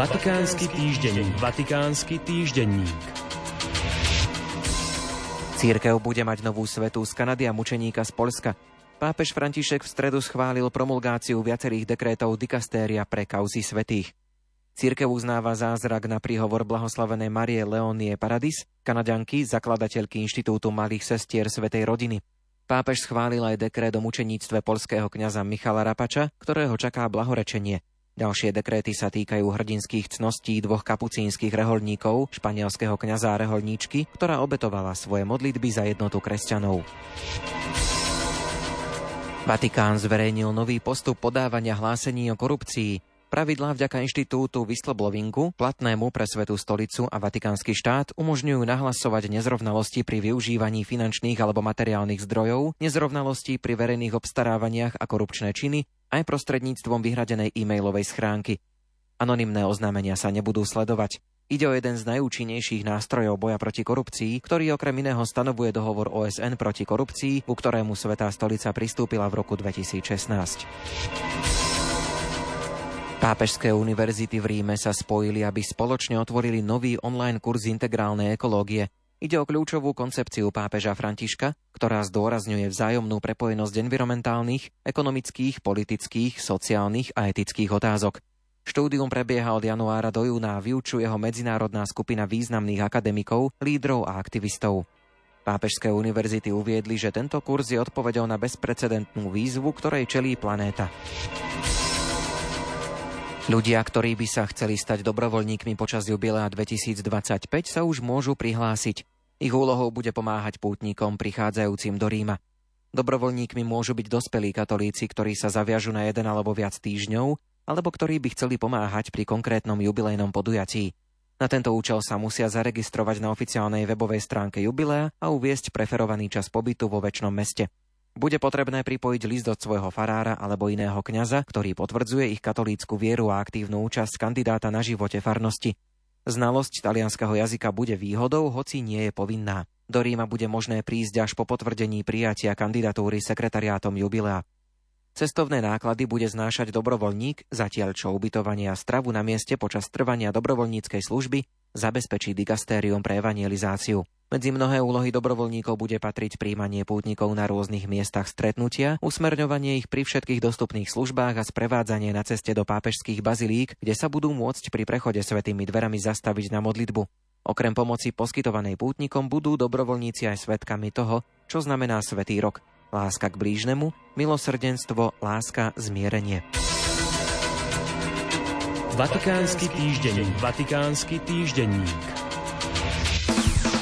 Vatikánsky týždenník. Vatikánsky týždenník. Církev bude mať novú svetu z Kanady a mučeníka z Polska. Pápež František v stredu schválil promulgáciu viacerých dekrétov dikastéria pre kauzy svetých. Církev uznáva zázrak na príhovor blahoslavenej Marie Leonie Paradis, kanadianky, zakladateľky Inštitútu malých sestier Svetej rodiny. Pápež schválil aj dekrét o mučeníctve polského kňaza Michala Rapača, ktorého čaká blahorečenie. Ďalšie dekréty sa týkajú hrdinských cností dvoch kapucínskych reholníkov, španielského kňaza a reholníčky, ktorá obetovala svoje modlitby za jednotu kresťanov. Vatikán zverejnil nový postup podávania hlásení o korupcii. Pravidlá vďaka inštitútu whistleblowingu, platnému pre Svetú stolicu a Vatikánsky štát, umožňujú nahlasovať nezrovnalosti pri využívaní finančných alebo materiálnych zdrojov, nezrovnalosti pri verejných obstarávaniach a korupčné činy, aj prostredníctvom vyhradenej e-mailovej schránky. Anonymné oznámenia sa nebudú sledovať. Ide o jeden z najúčinnejších nástrojov boja proti korupcii, ktorý okrem iného stanovuje dohovor OSN proti korupcii, ku ktorému Svetá stolica pristúpila v roku 2016. Pápežské univerzity v Ríme sa spojili, aby spoločne otvorili nový online kurz integrálnej ekológie. Ide o kľúčovú koncepciu pápeža Františka, ktorá zdôrazňuje vzájomnú prepojenosť environmentálnych, ekonomických, politických, sociálnych a etických otázok. Štúdium prebieha od januára do júna a vyučuje ho medzinárodná skupina významných akademikov, lídrov a aktivistov. Pápežské univerzity uviedli, že tento kurz je odpovedou na bezprecedentnú výzvu, ktorej čelí planéta. Ľudia, ktorí by sa chceli stať dobrovoľníkmi počas jubilea 2025, sa už môžu prihlásiť. Ich úlohou bude pomáhať pútnikom prichádzajúcim do Ríma. Dobrovoľníkmi môžu byť dospelí katolíci, ktorí sa zaviažu na jeden alebo viac týždňov, alebo ktorí by chceli pomáhať pri konkrétnom jubilejnom podujatí. Na tento účel sa musia zaregistrovať na oficiálnej webovej stránke jubilea a uviesť preferovaný čas pobytu vo väčšnom meste. Bude potrebné pripojiť list od svojho farára alebo iného kňaza, ktorý potvrdzuje ich katolícku vieru a aktívnu účasť kandidáta na živote farnosti. Znalosť talianského jazyka bude výhodou, hoci nie je povinná. Do Ríma bude možné prísť až po potvrdení prijatia kandidatúry sekretariátom jubilea. Cestovné náklady bude znášať dobrovoľník, zatiaľ čo ubytovanie a stravu na mieste počas trvania dobrovoľníckej služby zabezpečí digastérium pre evangelizáciu. Medzi mnohé úlohy dobrovoľníkov bude patriť príjmanie pútnikov na rôznych miestach stretnutia, usmerňovanie ich pri všetkých dostupných službách a sprevádzanie na ceste do pápežských bazilík, kde sa budú môcť pri prechode svetými dverami zastaviť na modlitbu. Okrem pomoci poskytovanej pútnikom budú dobrovoľníci aj svetkami toho, čo znamená Svetý rok. Láska k blížnemu, milosrdenstvo, láska, zmierenie. Vatikánsky týždenník. Vatikánsky týždenník.